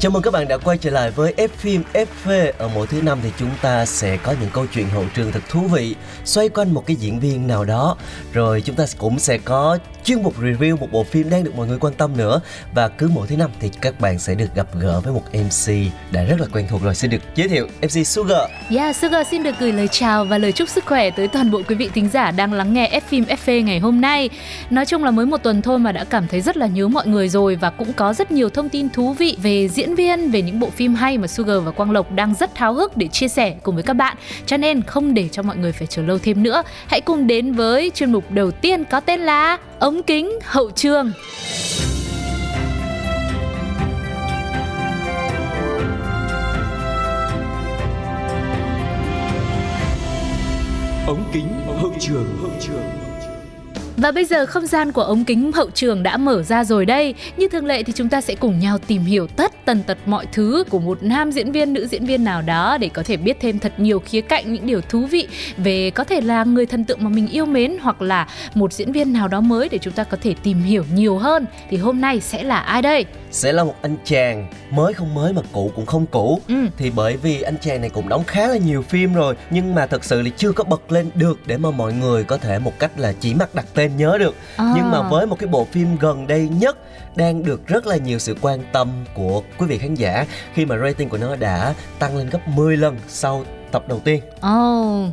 Chào mừng các bạn đã quay trở lại với F phim FV. Ở mỗi thứ năm thì chúng ta sẽ có những câu chuyện hậu trường thật thú vị xoay quanh một cái diễn viên nào đó. Rồi chúng ta cũng sẽ có chuyên mục review một bộ phim đang được mọi người quan tâm nữa. Và cứ mỗi thứ năm thì các bạn sẽ được gặp gỡ với một MC đã rất là quen thuộc rồi. Xin được giới thiệu MC Sugar. Yeah, Sugar xin được gửi lời chào và lời chúc sức khỏe tới toàn bộ quý vị thính giả đang lắng nghe F phim FV ngày hôm nay. Nói chung là mới một tuần thôi mà đã cảm thấy rất là nhớ mọi người rồi và cũng có rất nhiều thông tin thú vị về diễn viên, về những bộ phim hay mà Sugar và Quang Lộc đang rất háo hức để chia sẻ cùng với các bạn. Cho nên không để cho mọi người phải chờ lâu thêm nữa, hãy cùng đến với chuyên mục đầu tiên có tên là ống kính hậu trường. ống kính hậu trường hậu trường và bây giờ không gian của ống kính hậu trường đã mở ra rồi đây. Như thường lệ thì chúng ta sẽ cùng nhau tìm hiểu tất tần tật mọi thứ của một nam diễn viên, nữ diễn viên nào đó để có thể biết thêm thật nhiều khía cạnh những điều thú vị về có thể là người thần tượng mà mình yêu mến hoặc là một diễn viên nào đó mới để chúng ta có thể tìm hiểu nhiều hơn. Thì hôm nay sẽ là ai đây? Sẽ là một anh chàng mới không mới mà cũ cũng không cũ. Ừ. Thì bởi vì anh chàng này cũng đóng khá là nhiều phim rồi nhưng mà thật sự là chưa có bật lên được để mà mọi người có thể một cách là chỉ mắt đặt tên nhớ được. À. Nhưng mà với một cái bộ phim gần đây nhất đang được rất là nhiều sự quan tâm của quý vị khán giả khi mà rating của nó đã tăng lên gấp 10 lần sau tập đầu tiên. Ồ,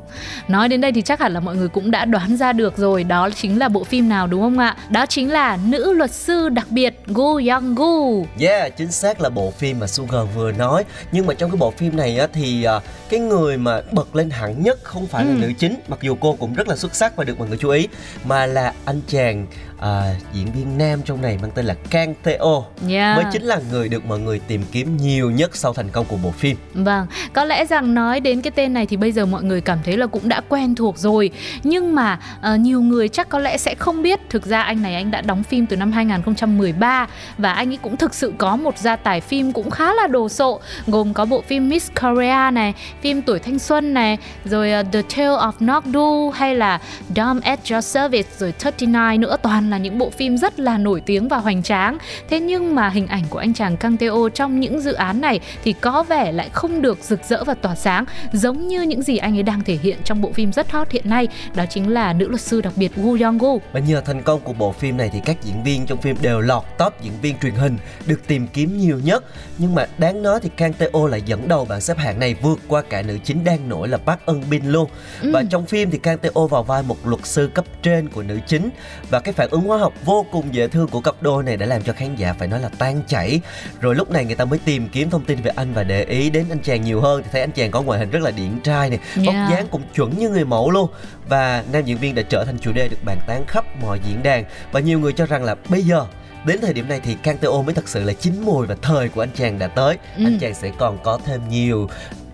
nói đến đây thì chắc hẳn là mọi người cũng đã đoán ra được rồi Đó chính là bộ phim nào đúng không ạ? Đó chính là Nữ luật sư đặc biệt Go Young Gu Yeah, chính xác là bộ phim mà Sugar vừa nói Nhưng mà trong cái bộ phim này á, thì à, cái người mà bật lên hẳn nhất không phải là Ừ. nữ chính Mặc dù cô cũng rất là xuất sắc và được mọi người chú ý Mà là anh chàng à, diễn viên nam trong này mang tên là Kang Teo. Yeah. Mới chính là người được mọi người tìm kiếm nhiều nhất sau thành công của bộ phim. Vâng, có lẽ rằng nói đến cái tên này thì bây giờ mọi người cảm thấy là cũng đã quen thuộc rồi. Nhưng mà ờ, nhiều người chắc có lẽ sẽ không biết Thực ra anh này anh đã đóng phim từ năm 2013 Và anh ấy cũng thực sự có một gia tài phim cũng khá là đồ sộ Gồm có bộ phim Miss Korea này, phim Tuổi Thanh Xuân này Rồi ờ, The Tale of Nokdu hay là Dumb at Your Service rồi 39 nữa Toàn là những bộ phim rất là nổi tiếng và hoành tráng Thế nhưng mà hình ảnh của anh chàng Kang Teo trong những dự án này thì có vẻ lại không được rực rỡ và tỏa sáng giống như những gì anh ấy đang thể hiện trong bộ phim rất hot hiện nay đó chính là nữ luật sư đặc biệt Woo Young Gu. Và nhờ thành công của bộ phim này thì các diễn viên trong phim đều lọt top diễn viên truyền hình được tìm kiếm nhiều nhất. Nhưng mà đáng nói thì Kang Tae-o lại dẫn đầu bảng xếp hạng này vượt qua cả nữ chính đang nổi là Park Eun Bin luôn. Và trong phim thì Kang Tae-o vào vai một luật sư cấp trên của nữ chính và cái phản ứng hóa học vô cùng dễ thương của cặp đôi này đã làm cho khán giả phải nói là tan chảy. Rồi lúc này người ta mới tìm kiếm thông tin về anh và để ý đến anh chàng nhiều hơn thì thấy anh chàng có ngoại hình rất là điển trai này, vóc Yeah. dáng cũng chuẩn như người mẫu luôn và nam diễn viên đã trở thành chủ đề được bàn tán khắp mọi diễn đàn và nhiều người cho rằng là bây giờ đến thời điểm này thì Kang Tae-o mới thật sự là chín mùi và thời của anh chàng đã tới Ừ. anh chàng sẽ còn có thêm nhiều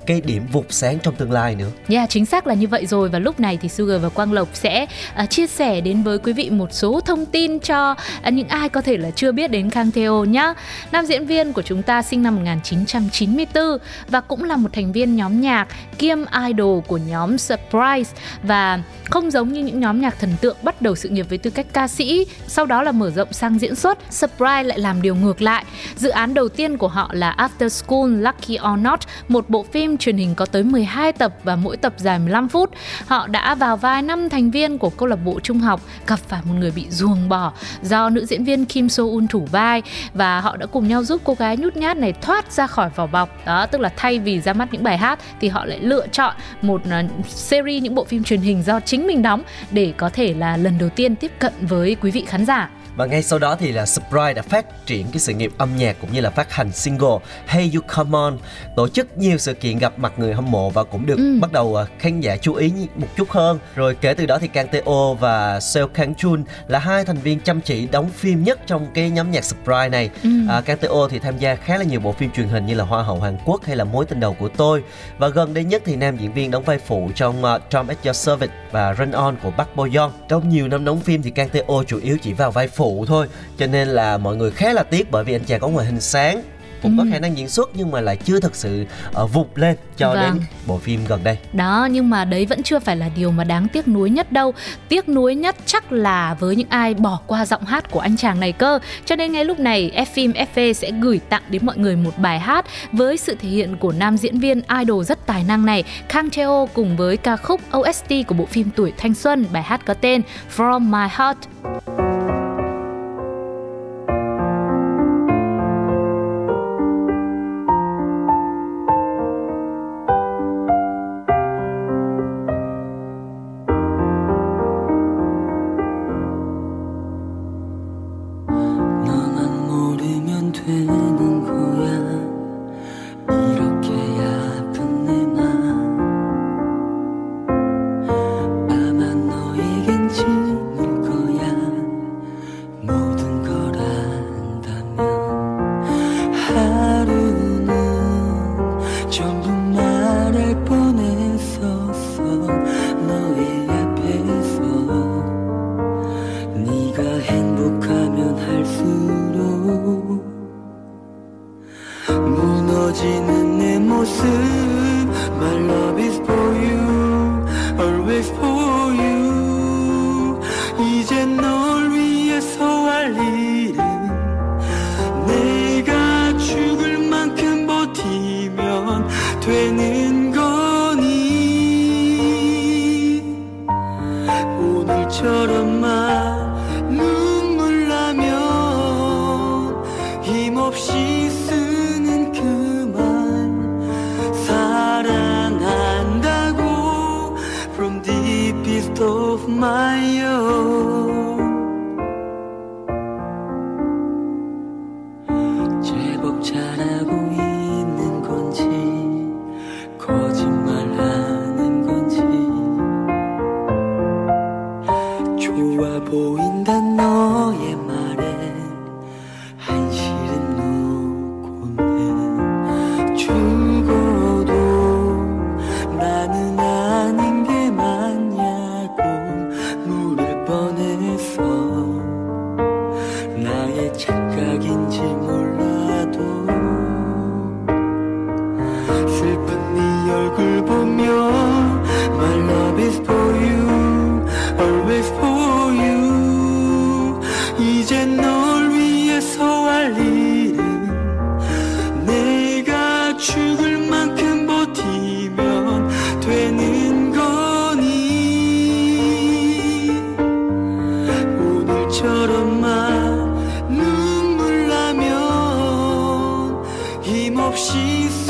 cái điểm vụt sáng trong tương lai nữa Yeah, chính xác là như vậy rồi và lúc này thì Sugar và Quang Lộc sẽ uh, chia sẻ đến với quý vị một số thông tin cho uh, những ai có thể là chưa biết đến Kang Theo nhá. Nam diễn viên của chúng ta sinh năm 1994 và cũng là một thành viên nhóm nhạc kiêm idol của nhóm Surprise và không giống như những nhóm nhạc thần tượng bắt đầu sự nghiệp với tư cách ca sĩ, sau đó là mở rộng sang diễn xuất, Surprise lại làm điều ngược lại. Dự án đầu tiên của họ là After School Lucky or Not, một bộ phim truyền hình có tới 12 tập và mỗi tập dài 15 phút. Họ đã vào vai năm thành viên của câu lạc bộ trung học gặp phải một người bị ruồng bỏ do nữ diễn viên Kim So Un thủ vai và họ đã cùng nhau giúp cô gái nhút nhát này thoát ra khỏi vỏ bọc. Đó, tức là thay vì ra mắt những bài hát thì họ lại lựa chọn một ờ, series những bộ phim truyền hình do chính mình đóng để có thể là lần đầu tiên tiếp cận với quý vị khán giả và ngay sau đó thì là Sprite đã phát triển cái sự nghiệp âm nhạc cũng như là phát hành single Hey You Come On tổ chức nhiều sự kiện gặp mặt người hâm mộ và cũng được ừ. bắt đầu à, khán giả chú ý một chút hơn rồi kể từ đó thì Kang Tae-o và Seo Kang Chun là hai thành viên chăm chỉ đóng phim nhất trong cái nhóm nhạc Sprite này ừ. à, Kang Tae-o thì tham gia khá là nhiều bộ phim truyền hình như là Hoa hậu Hàn Quốc hay là Mối tình đầu của tôi và gần đây nhất thì nam diễn viên đóng vai phụ trong uh, Tom at Your Service và Run On của Park Bo Young trong nhiều năm đóng phim thì Kang Tae-o chủ yếu chỉ vào vai phụ thôi. Cho nên là mọi người khá là tiếc bởi vì anh chàng có ngoại hình sáng cũng ừ. có khả năng diễn xuất nhưng mà lại chưa thực sự uh, vụt lên cho vâng. đến bộ phim gần đây. Đó nhưng mà đấy vẫn chưa phải là điều mà đáng tiếc nuối nhất đâu. Tiếc nuối nhất chắc là với những ai bỏ qua giọng hát của anh chàng này cơ. Cho nên ngay lúc này F phim FV sẽ gửi tặng đến mọi người một bài hát với sự thể hiện của nam diễn viên idol rất tài năng này Kang Cheo cùng với ca khúc OST của bộ phim tuổi thanh xuân. Bài hát có tên From My Heart Chào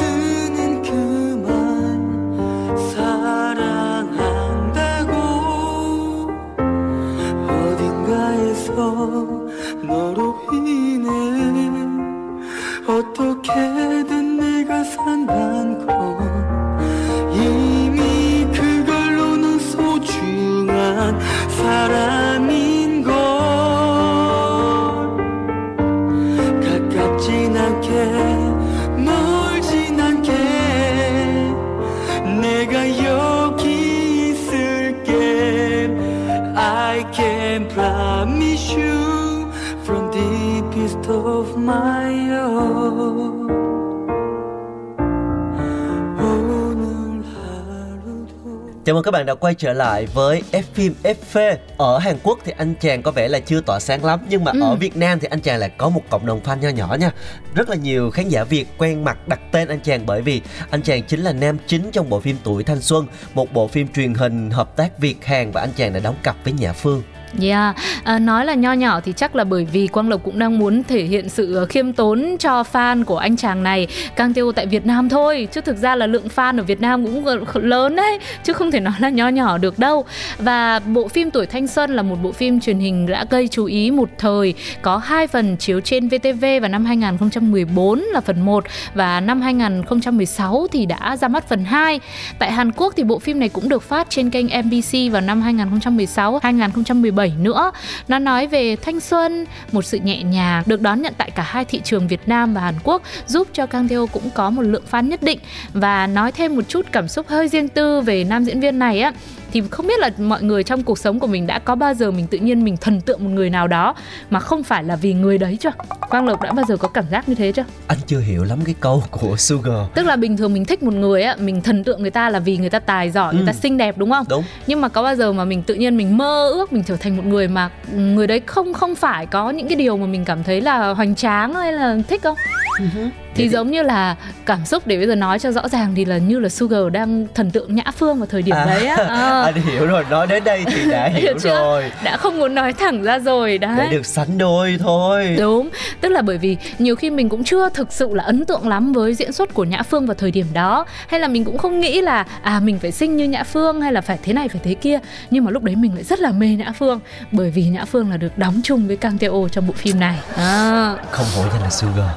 mừng các bạn đã quay trở lại với F phim FV. Ở Hàn Quốc thì anh chàng có vẻ là chưa tỏa sáng lắm nhưng mà ừ. ở Việt Nam thì anh chàng lại có một cộng đồng fan nho nhỏ nha. Rất là nhiều khán giả Việt quen mặt đặt tên anh chàng bởi vì anh chàng chính là nam chính trong bộ phim Tuổi thanh xuân, một bộ phim truyền hình hợp tác Việt Hàn và anh chàng đã đóng cặp với Nhã Phương. Yeah, à, nói là nho nhỏ thì chắc là bởi vì Quang Lộc cũng đang muốn thể hiện sự ờ, khiêm tốn cho fan của anh chàng này Kang Teo tại Việt Nam thôi. Chứ thực ra là lượng fan ở Việt Nam cũng lớn đấy Chứ không thể nói là nho nhỏ được đâu. Và bộ phim Tuổi Thanh Xuân là một bộ phim truyền hình đã gây chú ý một thời Có hai phần chiếu trên VTV vào năm 2014 là phần 1 Và năm 2016 thì đã ra mắt phần 2 Tại Hàn Quốc thì bộ phim này cũng được phát trên kênh MBC vào năm 2016 2017 2017 nữa. Nó nói về thanh xuân, một sự nhẹ nhàng được đón nhận tại cả hai thị trường Việt Nam và Hàn Quốc, giúp cho Kang Theo cũng có một lượng fan nhất định và nói thêm một chút cảm xúc hơi riêng tư về nam diễn viên này á thì không biết là mọi người trong cuộc sống của mình đã có bao giờ mình tự nhiên mình thần tượng một người nào đó mà không phải là vì người đấy chưa? Quang lộc đã bao giờ có cảm giác như thế chưa? Anh chưa hiểu lắm cái câu của sugar. Tức là bình thường mình thích một người á mình thần tượng người ta là vì người ta tài giỏi ừ. người ta xinh đẹp đúng không? Đúng. Nhưng mà có bao giờ mà mình tự nhiên mình mơ ước mình trở thành một người mà người đấy không không phải có những cái điều mà mình cảm thấy là hoành tráng hay là thích không? Uh-huh thì giống như là cảm xúc để bây giờ nói cho rõ ràng thì là như là Sugar đang thần tượng Nhã Phương vào thời điểm à, đấy á. À. Anh hiểu rồi, nói đến đây thì đã hiểu, rồi. Đã không muốn nói thẳng ra rồi đấy. Để được sánh đôi thôi. Đúng, tức là bởi vì nhiều khi mình cũng chưa thực sự là ấn tượng lắm với diễn xuất của Nhã Phương vào thời điểm đó, hay là mình cũng không nghĩ là à mình phải xinh như Nhã Phương hay là phải thế này phải thế kia, nhưng mà lúc đấy mình lại rất là mê Nhã Phương bởi vì Nhã Phương là được đóng chung với Kang Teo trong bộ phim này. À. Không hổ danh là Sugar.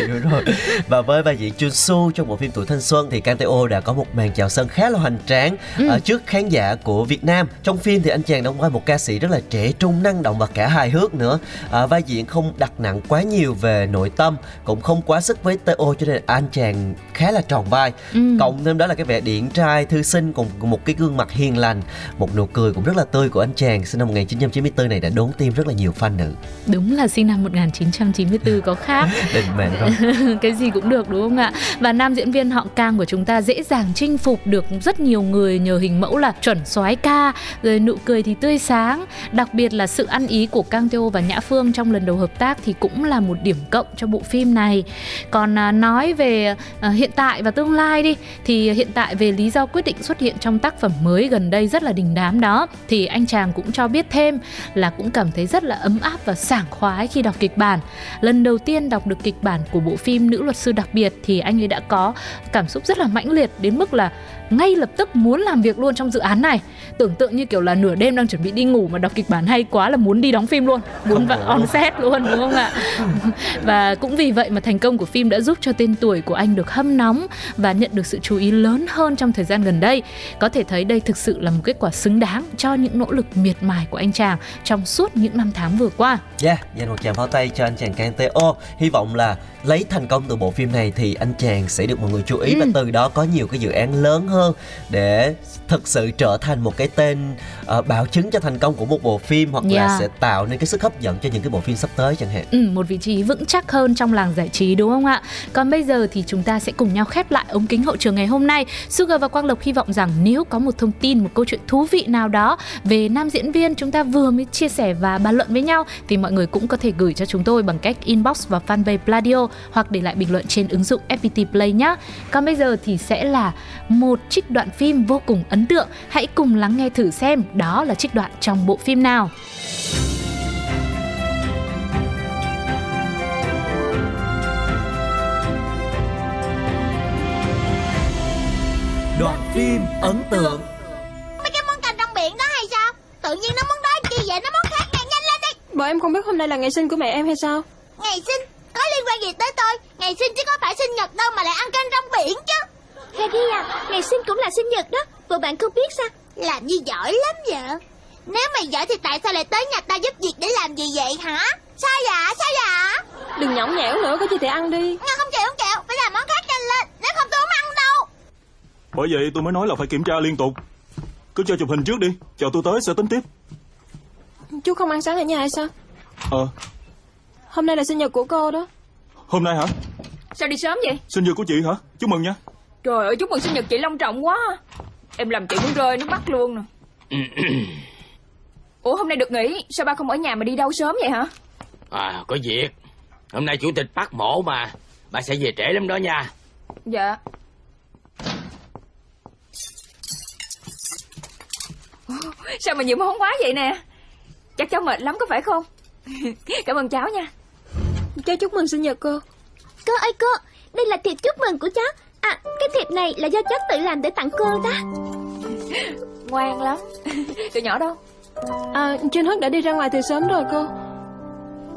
hiểu rồi. Và với vai diễn Chun Su trong bộ phim tuổi thanh xuân thì Kang Tae-o đã có một màn chào sân khá là hoành tráng ừ. uh, trước khán giả của Việt Nam. Trong phim thì anh chàng đóng vai một ca sĩ rất là trẻ trung năng động và cả hài hước nữa. Uh, vai diễn không đặt nặng quá nhiều về nội tâm cũng không quá sức với Tae-o cho nên anh chàng khá là tròn vai. Ừ. cộng thêm đó là cái vẻ điển trai thư sinh cùng một cái gương mặt hiền lành một nụ cười cũng rất là tươi của anh chàng. Sinh năm 1994 này đã đốn tim rất là nhiều fan nữ. Đúng là sinh năm 1994 có khác. Định mệnh rồi cái gì cũng được đúng không ạ? Và nam diễn viên họ Kang của chúng ta dễ dàng chinh phục được rất nhiều người nhờ hình mẫu là chuẩn soái ca rồi nụ cười thì tươi sáng. Đặc biệt là sự ăn ý của Kang Teo và Nhã Phương trong lần đầu hợp tác thì cũng là một điểm cộng cho bộ phim này. Còn à, nói về à, hiện tại và tương lai đi thì hiện tại về lý do quyết định xuất hiện trong tác phẩm mới gần đây rất là đình đám đó thì anh chàng cũng cho biết thêm là cũng cảm thấy rất là ấm áp và sảng khoái khi đọc kịch bản. Lần đầu tiên đọc được kịch bản của bộ phim nữ luật sư đặc biệt thì anh ấy đã có cảm xúc rất là mãnh liệt đến mức là ngay lập tức muốn làm việc luôn trong dự án này tưởng tượng như kiểu là nửa đêm đang chuẩn bị đi ngủ mà đọc kịch bản hay quá là muốn đi đóng phim luôn muốn vào on set luôn đúng không ạ và cũng vì vậy mà thành công của phim đã giúp cho tên tuổi của anh được hâm nóng và nhận được sự chú ý lớn hơn trong thời gian gần đây có thể thấy đây thực sự là một kết quả xứng đáng cho những nỗ lực miệt mài của anh chàng trong suốt những năm tháng vừa qua. Yeah, dành một tràng pháo tay cho anh chàng Kang Teo. Hy vọng là lấy thành công từ bộ phim này thì anh chàng sẽ được mọi người chú ý ừ. và từ đó có nhiều cái dự án lớn hơn để thực sự trở thành một cái tên uh, bảo chứng cho thành công của một bộ phim hoặc yeah. là sẽ tạo nên cái sức hấp dẫn cho những cái bộ phim sắp tới chẳng hạn. Ừ, một vị trí vững chắc hơn trong làng giải trí đúng không ạ? Còn bây giờ thì chúng ta sẽ cùng nhau khép lại ống kính hậu trường ngày hôm nay. Sugar và Quang Lộc hy vọng rằng nếu có một thông tin, một câu chuyện thú vị nào đó về nam diễn viên chúng ta vừa mới chia sẻ và bàn luận với nhau thì mọi người cũng có thể gửi cho chúng tôi bằng cách inbox vào fanpage Pladio hoặc để lại bình luận trên ứng dụng FPT Play nhé. Còn bây giờ thì sẽ là một trích đoạn phim vô cùng ấn tượng. Hãy cùng lắng nghe thử xem đó là trích đoạn trong bộ phim nào. Đoạn phim ấn tượng Mấy cái món canh trong biển đó hay sao? Tự nhiên nó món đó chi vậy? Nó món khác nhanh nhanh lên đi Bộ em không biết hôm nay là ngày sinh của mẹ em hay sao? Ngày sinh? Có liên quan gì tới tôi? Ngày sinh chứ có phải sinh nhật đâu mà lại ăn canh trong biển chứ. Reggie à, ngày sinh cũng là sinh nhật đó. Bộ bạn không biết sao? Làm như giỏi lắm vậy? Nếu mày giỏi thì tại sao lại tới nhà ta giúp việc để làm gì vậy hả? Sao dạ, sao dạ Đừng nhõng nhẽo nữa, có gì thì ăn đi. Nga không chịu, không chịu, phải làm món khác nhanh lên. Nếu không tôi không ăn đâu. Bởi vậy tôi mới nói là phải kiểm tra liên tục. Cứ cho chụp hình trước đi, chờ tôi tới sẽ tính tiếp. Chú không ăn sáng ở nhà hay sao? Ờ Hôm nay là sinh nhật của cô đó. Hôm nay hả? Sao đi sớm vậy? Sinh nhật của chị hả? Chúc mừng nha. Trời ơi chúc mừng sinh nhật chị long trọng quá. Em làm chị muốn rơi nước mắt luôn nè. Ủa hôm nay được nghỉ. Sao ba không ở nhà mà đi đâu sớm vậy hả? À có việc. Hôm nay chủ tịch bắt mổ mà. Bà sẽ về trễ lắm đó nha. Dạ. Sao mà nhiều món quá vậy nè? Chắc cháu mệt lắm có phải không? Cảm ơn cháu nha Cháu chúc mừng sinh nhật cô. Cô ơi cô Đây là thiệp chúc mừng của cháu. À cái thiệp này là do cháu tự làm để tặng cô đó Ngoan lắm. Tụi nhỏ đâu? À Trinh Hất đã đi ra ngoài từ sớm rồi cô.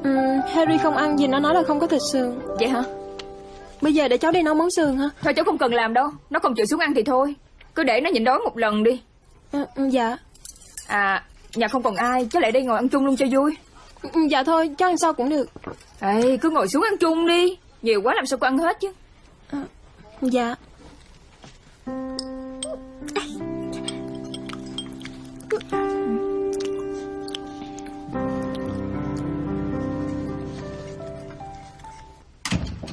Ừm, Harry không ăn gì nó nói là không có thịt sườn. Vậy hả? Bây giờ để cháu đi nấu món sườn ha Thôi cháu không cần làm đâu. Nó không chịu xuống ăn thì thôi. Cứ để nó nhịn đói một lần đi. À, Dạ. À nhà không còn ai. Cháu lại đây ngồi ăn chung luôn cho vui Ừ, Dạ thôi cháu ăn sau cũng được. Ê cứ ngồi xuống ăn chung đi. Nhiều quá làm sao cô ăn hết chứ. Dạ.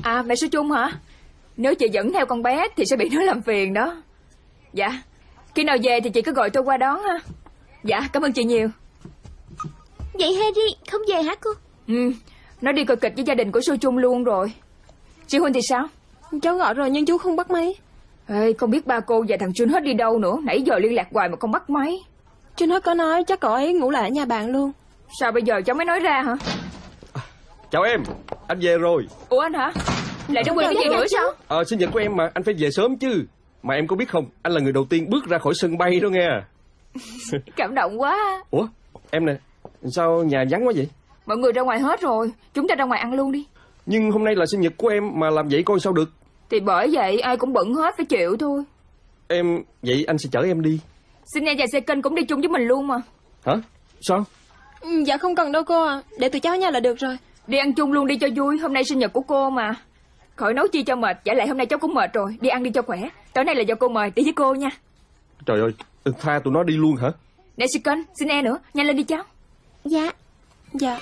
À mẹ sư chung hả? Nếu chị dẫn theo con bé Thì sẽ bị nó làm phiền đó. Dạ Khi nào về thì chị cứ gọi tôi qua đón ha. Dạ cảm ơn chị nhiều Vậy Harry? Không về hả cô? Ừ Nó đi coi kịch với gia đình của sư chung luôn rồi. Chị Huynh thì sao? Cháu gọi rồi nhưng chú không bắt máy. Ê không biết ba cô và thằng Trinh hết đi đâu nữa. Nãy giờ liên lạc hoài mà không bắt máy. Trinh Hất có nói chắc cậu ấy ngủ lại ở nhà bạn luôn. Sao bây giờ cháu mới nói ra hả? Chào em, anh về rồi. Ủa anh hả? Lại đã quên cái gì nữa sao? Ờ, sinh nhật của em mà, anh phải về sớm chứ. Mà em có biết không, anh là người đầu tiên bước ra khỏi sân bay đó nghe. Cảm động quá. Ủa, em nè, sao nhà vắng quá vậy? Mọi người ra ngoài hết rồi Chúng ta ra ngoài ăn luôn đi. Nhưng hôm nay là sinh nhật của em mà làm vậy coi sao được. Thì bởi vậy ai cũng bận hết phải chịu thôi. Em, vậy anh sẽ chở em đi. Xin nha và xe kênh cũng đi chung với mình luôn mà. Hả? Sao? Ừ, Dạ không cần đâu cô à Để tụi cháu ở nhà là được rồi. Đi ăn chung luôn đi cho vui Hôm nay sinh nhật của cô mà. Khỏi nấu chi cho mệt Giả lại hôm nay cháu cũng mệt rồi Đi ăn đi cho khỏe. Tối nay là do cô mời đi với cô nha. Trời ơi, tha tụi nó đi luôn hả? Nè xe kênh Xin e nữa Nhanh lên đi cháu Dạ. Dạ.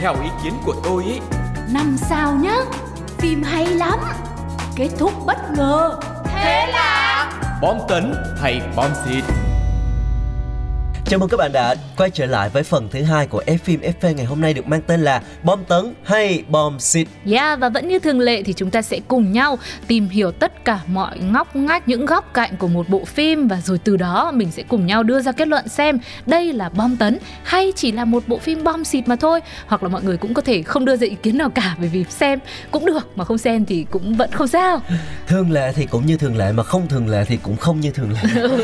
Theo ý kiến của tôi ý Năm sao nhá Phim hay lắm Kết thúc bất ngờ. Thế là Bom tấn hay bom xịt Chào mừng các bạn đã quay trở lại với phần thứ hai của F phim FV ngày hôm nay được mang tên là Bom tấn hay bom xịt. Yeah, và vẫn như thường lệ thì chúng ta sẽ cùng nhau tìm hiểu tất cả mọi ngóc ngách những góc cạnh của một bộ phim và rồi từ đó mình sẽ cùng nhau đưa ra kết luận xem đây là bom tấn hay chỉ là một bộ phim bom xịt mà thôi hoặc là mọi người cũng có thể không đưa ra ý kiến nào cả bởi vì xem cũng được mà không xem thì cũng vẫn không sao. Thường lệ thì cũng như thường lệ mà không thường lệ thì cũng không như thường lệ.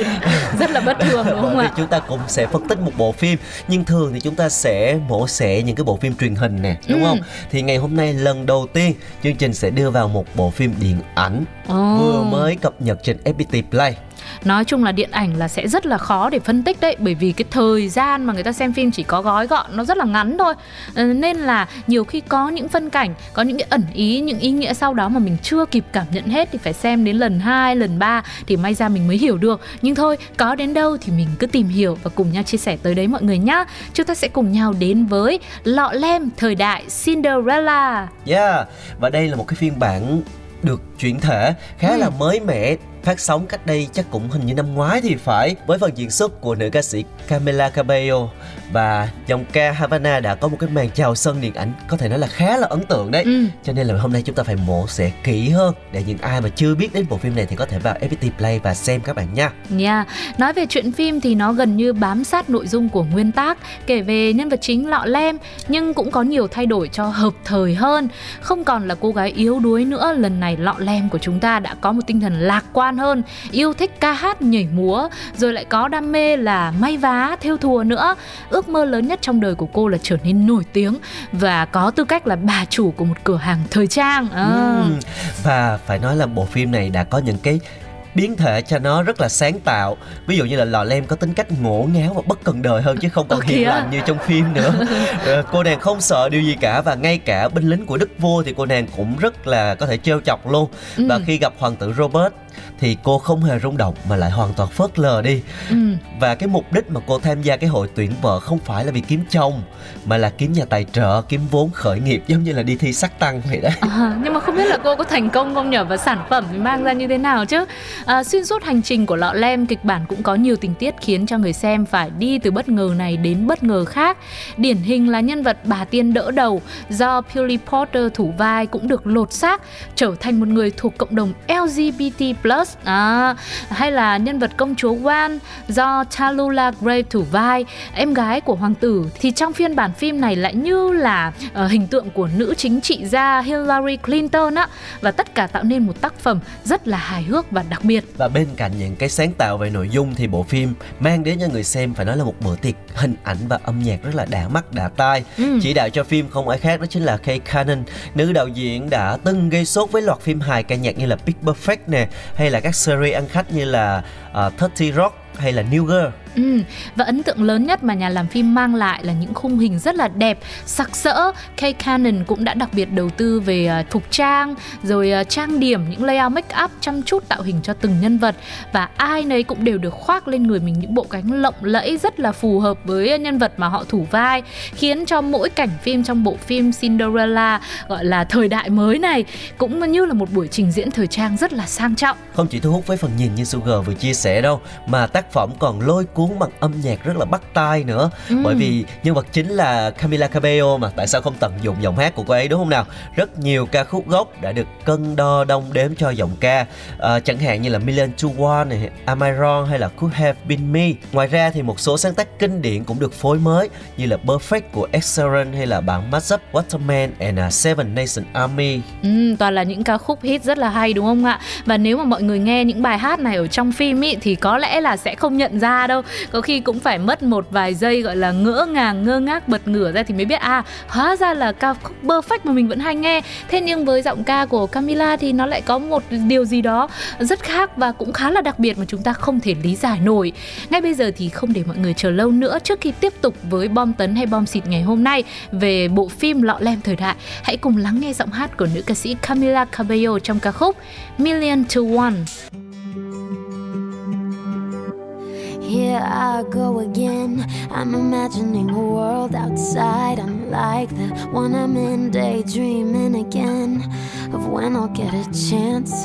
Rất là bất thường đúng không ạ? chúng ta cũng sẽ phân tích một bộ phim nhưng thường thì chúng ta sẽ mổ xẻ những cái bộ phim truyền hình nè đúng Ừ. không thì ngày hôm nay lần đầu tiên chương trình sẽ đưa vào một bộ phim điện ảnh Ồ. vừa mới cập nhật trên FPT Play Nói chung là điện ảnh là sẽ rất là khó để phân tích đấy Bởi vì cái thời gian mà người ta xem phim chỉ có gói gọn nó rất là ngắn thôi. Ờ, Nên là nhiều khi có những phân cảnh, có những cái ẩn ý, những ý nghĩa sau đó mà mình chưa kịp cảm nhận hết Thì phải xem đến lần 2, lần 3 thì may ra mình mới hiểu được. Nhưng thôi, có đến đâu thì mình cứ tìm hiểu và cùng nhau chia sẻ tới đấy mọi người nhá. Chúng ta sẽ cùng nhau đến với Lọ Lem thời đại Cinderella. Yeah, và đây là một cái phiên bản được chuyển thể khá Ừ. là mới mẻ phát sóng cách đây chắc cũng hình như năm ngoái thì phải với phần diễn xuất của nữ ca sĩ Camila Cabello và dòng ca Havana đã có một cái màn chào sân điện ảnh có thể nói là khá là ấn tượng đấy Ừ. cho nên là hôm nay chúng ta phải mổ xẻ kỹ hơn để những ai mà chưa biết đến bộ phim này thì có thể vào FPT Play và xem các bạn nha Nha, nói về chuyện phim thì nó gần như bám sát nội dung của nguyên tác, kể về nhân vật chính Lọ Lem nhưng cũng có nhiều thay đổi cho hợp thời hơn. Không còn là cô gái yếu đuối nữa, lần này Lọ Lem của chúng ta đã có một tinh thần lạc quan hơn, yêu thích ca hát nhảy múa, rồi lại có đam mê là may vá, thêu thùa nữa. Ước mơ lớn nhất trong đời của cô là trở nên nổi tiếng và có tư cách là bà chủ của một cửa hàng thời trang. À. Ừm, và phải nói là bộ phim này đã có những cái biến thể cho nó rất là sáng tạo ví dụ như là lò lem có tính cách ngổ ngáo và bất cần đời hơn chứ không còn Ồ, hiền lành như trong phim nữa Ờ, cô nàng không sợ điều gì cả và ngay cả binh lính của đức vua thì cô nàng cũng rất là có thể trêu chọc luôn Ừ. và khi gặp hoàng tử robert thì cô không hề rung động mà lại hoàn toàn phớt lờ đi. Ừ. và cái mục đích mà cô tham gia cái hội tuyển vợ không phải là vì kiếm chồng mà là kiếm nhà tài trợ kiếm vốn khởi nghiệp giống như là đi thi sắc tăng vậy đấy À, nhưng mà không biết là cô có thành công không nhở và sản phẩm thì mang ra như thế nào chứ? À, xuyên suốt hành trình của lọ lem kịch bản cũng có nhiều tình tiết khiến cho người xem phải đi từ bất ngờ này đến bất ngờ khác. Điển hình là nhân vật bà tiên đỡ đầu do Billy Porter thủ vai cũng được lột xác trở thành một người thuộc cộng đồng LGBT à, hay là nhân vật công chúa Wan do Tallulah Gray thủ vai em gái của hoàng tử. Thì trong phiên bản phim này lại như là ờ, hình tượng của nữ chính trị gia Hillary Clinton á. Và tất cả tạo nên một tác phẩm rất là hài hước và đặc biệt. Và bên cạnh những cái sáng tạo về nội dung thì bộ phim mang đến cho người xem phải nói là một bữa tiệc hình ảnh và âm nhạc rất là đã mắt đã tai. Ừ. chỉ đạo cho phim không ai khác đó chính là Kay Cannon nữ đạo diễn đã từng gây sốt với loạt phim hài ca nhạc như là Big Perfect nè hay là các series ăn khách như là ờ, uh, 30 Rock hay là New Girl Ừ, và ấn tượng lớn nhất mà nhà làm phim mang lại là những khung hình rất là đẹp, sặc sỡ. Kay Cannon cũng đã đặc biệt đầu tư về à, phục trang, rồi à, trang điểm, những layout make up chăm chút tạo hình cho từng nhân vật và ai nấy cũng đều được khoác lên người mình những bộ cánh lộng lẫy rất là phù hợp với nhân vật mà họ thủ vai, khiến cho mỗi cảnh phim trong bộ phim Cinderella gọi là thời đại mới này cũng như là một buổi trình diễn thời trang rất là sang trọng. không chỉ thu hút với phần nhìn như Sugar vừa chia sẻ đâu mà tác phẩm còn lôi cuốn bằng âm nhạc rất là bắt tai nữa. Ừ. bởi vì nhân vật chính là Camila Cabello mà tại sao không tận dụng giọng hát của cô ấy đúng không nào? Rất nhiều ca khúc gốc đã được cân đo đong đếm cho giọng ca. Ờ, chẳng hạn như là Million to One này Am I Wrong hay là Could Have Been Me. Ngoài ra thì một số sáng tác kinh điển cũng được phối mới như là Perfect của Sheeran hay là bản mashup Waterman and uh, Seven Nation Army. Ừ, toàn là những ca khúc hit rất là hay đúng không ạ? Và nếu mà mọi người nghe những bài hát này ở trong phim ý, thì có lẽ là sẽ không nhận ra đâu. Có khi cũng phải mất một vài giây gọi là ngỡ ngàng, ngơ ngác bật ngửa ra thì mới biết à, hóa ra là ca khúc Perfect mà mình vẫn hay nghe. Thế nhưng với giọng ca của Camila thì nó lại có một điều gì đó rất khác và cũng khá là đặc biệt mà chúng ta không thể lý giải nổi. Ngay bây giờ thì không để mọi người chờ lâu nữa trước khi tiếp tục với bom tấn hay bom xịt ngày hôm nay về bộ phim Lọ Lem thời đại. Hãy cùng lắng nghe giọng hát của nữ ca sĩ Camila Cabello trong ca khúc Million to One. Here I go again. I'm imagining a world outside, unlike the one I'm in, daydreaming again of when I'll get a chance.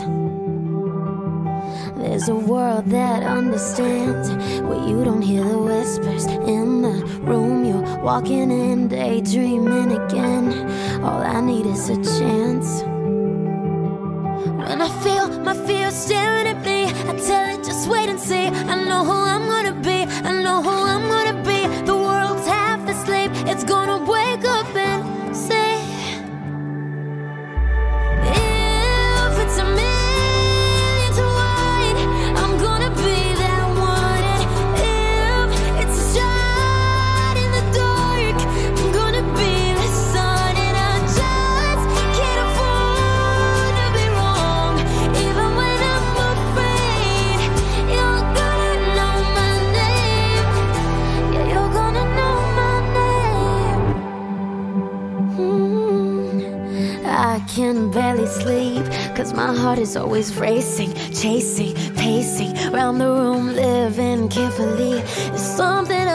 There's a world that understands where you don't hear the whispers in the room you're walking in, daydreaming again. All I need is a chance. When I feel my fear staring at me, I tell it see. I know who I'm gonna be, I know who is always racing, chasing, pacing round the room, living carefully. It's something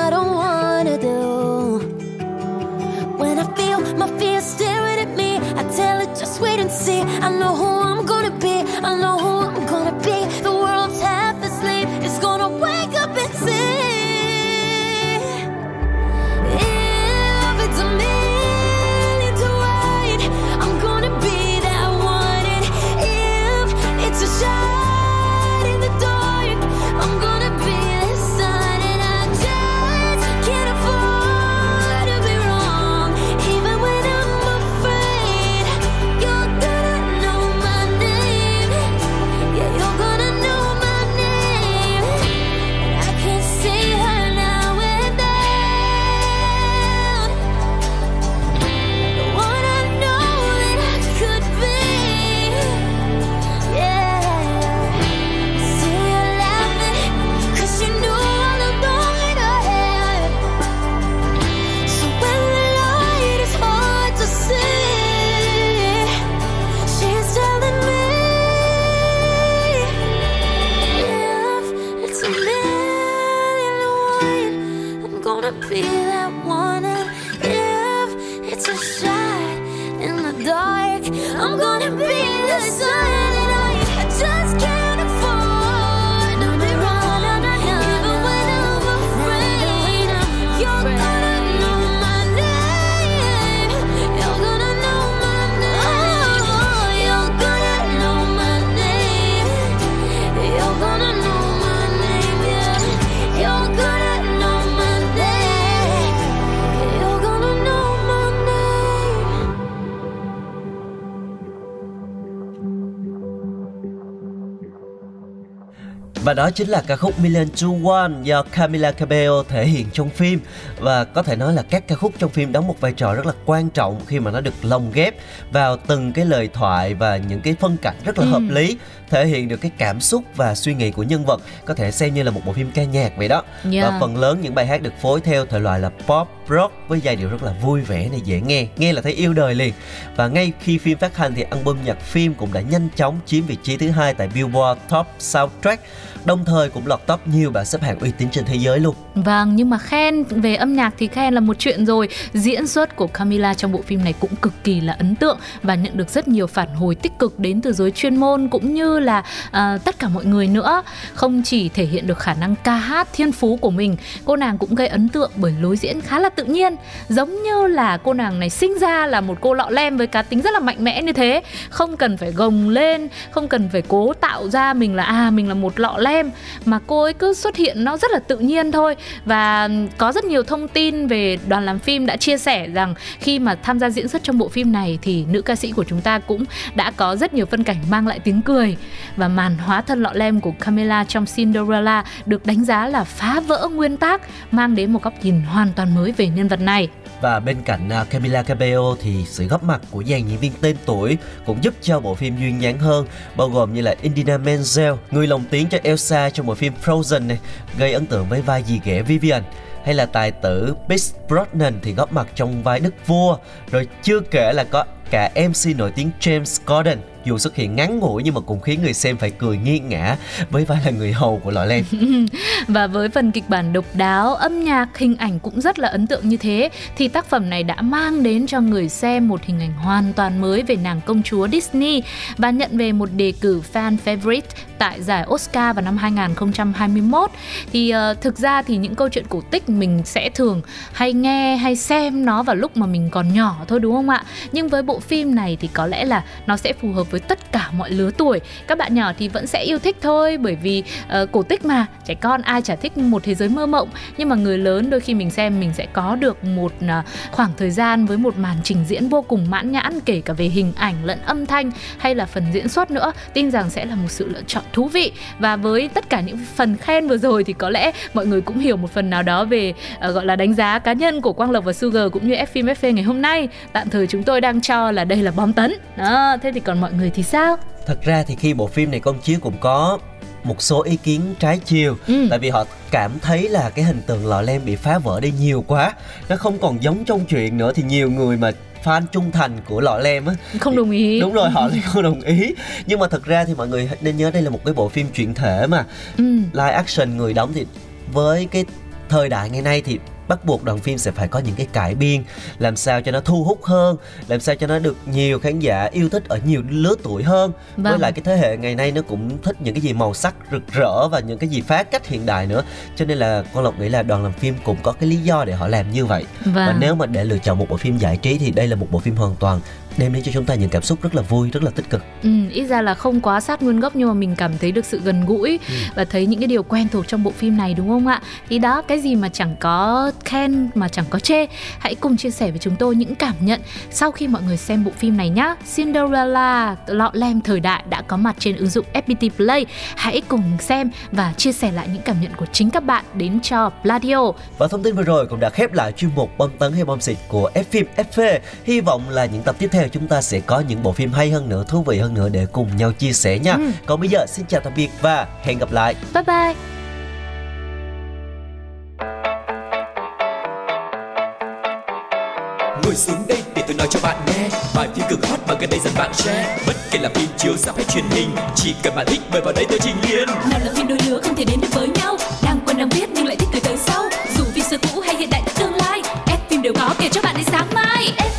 Và đó chính là ca khúc Million to One do Camila Cabello thể hiện trong phim. Và có thể nói là các ca khúc trong phim đóng một vai trò rất là quan trọng khi mà nó được lồng ghép vào từng cái lời thoại và những cái phân cảnh rất là Ừ. hợp lý Thể hiện được cái cảm xúc và suy nghĩ của nhân vật. Có thể xem như là một bộ phim ca nhạc vậy đó. Yeah. Và phần lớn những bài hát được phối theo thể loại là pop, rock với giai điệu rất là vui vẻ này dễ nghe Nghe là thấy yêu đời liền. Và ngay khi phim phát hành thì album nhạc phim cũng đã nhanh chóng chiếm vị trí thứ hai tại Billboard Top Soundtrack Đồng thời cũng lọt top nhiều bảng xếp hạng uy tín trên thế giới luôn Vâng, nhưng mà khen về âm nhạc thì khen là một chuyện rồi. Diễn xuất của Camila trong bộ phim này cũng cực kỳ là ấn tượng và nhận được rất nhiều phản hồi tích cực đến từ giới chuyên môn cũng như là uh, tất cả mọi người nữa. Không chỉ thể hiện được khả năng ca hát thiên phú của mình, cô nàng cũng gây ấn tượng bởi lối diễn khá là tự nhiên, giống như là cô nàng này sinh ra là một cô lọ lem với cá tính rất là mạnh mẽ như thế, không cần phải gồng lên, không cần phải cố tạo ra mình là à mình là một lọ lem mà cô ấy cứ xuất hiện nó rất là tự nhiên thôi. Và có rất nhiều thông tin về đoàn làm phim đã chia sẻ rằng khi mà tham gia diễn xuất trong bộ phim này thì nữ ca sĩ của chúng ta cũng đã có rất nhiều phân cảnh mang lại tiếng cười. Và màn hóa thân lọ lem của Camilla trong Cinderella được đánh giá là phá vỡ nguyên tác mang đến một góc nhìn hoàn toàn mới về nhân vật này. Và bên cạnh à, Camila Cabello thì sự góp mặt của dàn diễn viên tên tuổi cũng giúp cho bộ phim duyên dáng hơn, bao gồm như là Indina Menzel, người lồng tiếng cho Elsa trong bộ phim Frozen này, gây ấn tượng với vai dì ghẻ Vivian. Hay là tài tử Pierce Brosnan thì góp mặt trong vai đức vua rồi chưa kể là có cả MC nổi tiếng James Corden dù xuất hiện ngắn ngủi nhưng mà cũng khiến người xem phải cười nghiêng ngã với vai là người hầu của lọ lem và với phần kịch bản độc đáo, âm nhạc, hình ảnh cũng rất là ấn tượng như thế thì tác phẩm này đã mang đến cho người xem một hình ảnh hoàn toàn mới về nàng công chúa Disney và nhận về một đề cử fan favorite tại giải Oscar vào năm 2021. Thì uh, thực ra thì những câu chuyện cổ tích mình sẽ thường hay nghe hay xem nó vào lúc mà mình còn nhỏ thôi đúng không ạ? Nhưng với bộ phim này thì có lẽ là nó sẽ phù hợp với tất cả mọi lứa tuổi. Các bạn nhỏ thì vẫn sẽ yêu thích thôi bởi vì uh, cổ tích mà trẻ con ai chả thích một thế giới mơ mộng. Nhưng mà người lớn đôi khi mình xem mình sẽ có được một uh, khoảng thời gian với một màn trình diễn vô cùng mãn nhãn kể cả về hình ảnh lẫn âm thanh hay là phần diễn xuất nữa tin rằng sẽ là một sự lựa chọn thú vị. Và với tất cả những phần khen vừa rồi thì có lẽ mọi người cũng hiểu một phần nào đó về uh, gọi là đánh giá cá nhân của Quang Lộc và Sugar cũng như F phim FV ngày hôm nay. Tạm thời chúng tôi đang cho là đây là bom tấn. Đó thế thì còn mọi người thì sao? Thật ra thì khi bộ phim này công chiếu cũng có một số ý kiến trái chiều Ừ. tại vì họ cảm thấy là cái hình tượng lọ lem bị phá vỡ đi nhiều quá. Nó không còn giống trong truyện nữa thì nhiều người mà fan trung thành của lọ lem á không đồng ý. đúng rồi họ lại không đồng ý. Nhưng mà thật ra thì mọi người nên nhớ đây là một cái bộ phim chuyển thể mà. Ừ. live action người đóng thì với cái thời đại ngày nay thì bắt buộc đoàn phim sẽ phải có những cái cải biên làm sao cho nó thu hút hơn làm sao cho nó được nhiều khán giả yêu thích ở nhiều lứa tuổi hơn với Vâng. lại cái thế hệ ngày nay nó cũng thích những cái gì màu sắc rực rỡ và những cái gì phá cách hiện đại nữa cho nên là con lộc nghĩ là đoàn làm phim cũng có cái lý do để họ làm như vậy Vâng. và nếu mà để lựa chọn một bộ phim giải trí thì đây là một bộ phim hoàn toàn đem đến cho chúng ta những cảm xúc rất là vui rất là tích cực Ừ, ít ra là không quá sát nguyên gốc nhưng mà mình cảm thấy được sự gần gũi và thấy những cái điều quen thuộc trong bộ phim này đúng không ạ? Thì đó cái gì mà chẳng có khen mà chẳng có chê, hãy cùng chia sẻ với chúng tôi những cảm nhận sau khi mọi người xem bộ phim này nhá. Cinderella lọ lem thời đại đã có mặt trên ứng dụng FPT Play. Hãy cùng xem và chia sẻ lại những cảm nhận của chính các bạn đến cho Pladio. Và thông tin vừa rồi cũng đã khép lại chuyên mục bom tấn hay bom xịt của F phim FV. Hy vọng là những tập tiếp theo theo chúng ta sẽ có những bộ phim hay hơn nữa thú vị hơn nữa để cùng nhau chia sẻ nha. Ừ. còn bây giờ xin chào tạm biệt và hẹn gặp lại. Bye bye. Ngồi xuống đây để tôi nói cho bạn nghe bài phim cực hot mà gần đây dần bạn share. Bất kể là phim chiếu sắp hay truyền hình chỉ cần bạn thích mời vào đây tôi trình liền nào là phim đôi lứa không thể đến được với nhau. Đang quen đang biết nhưng lại thích từ tới sau. Dù phim xưa cũ hay hiện đại tương lai ép phim đều có kể cho bạn đến sáng mai. Ép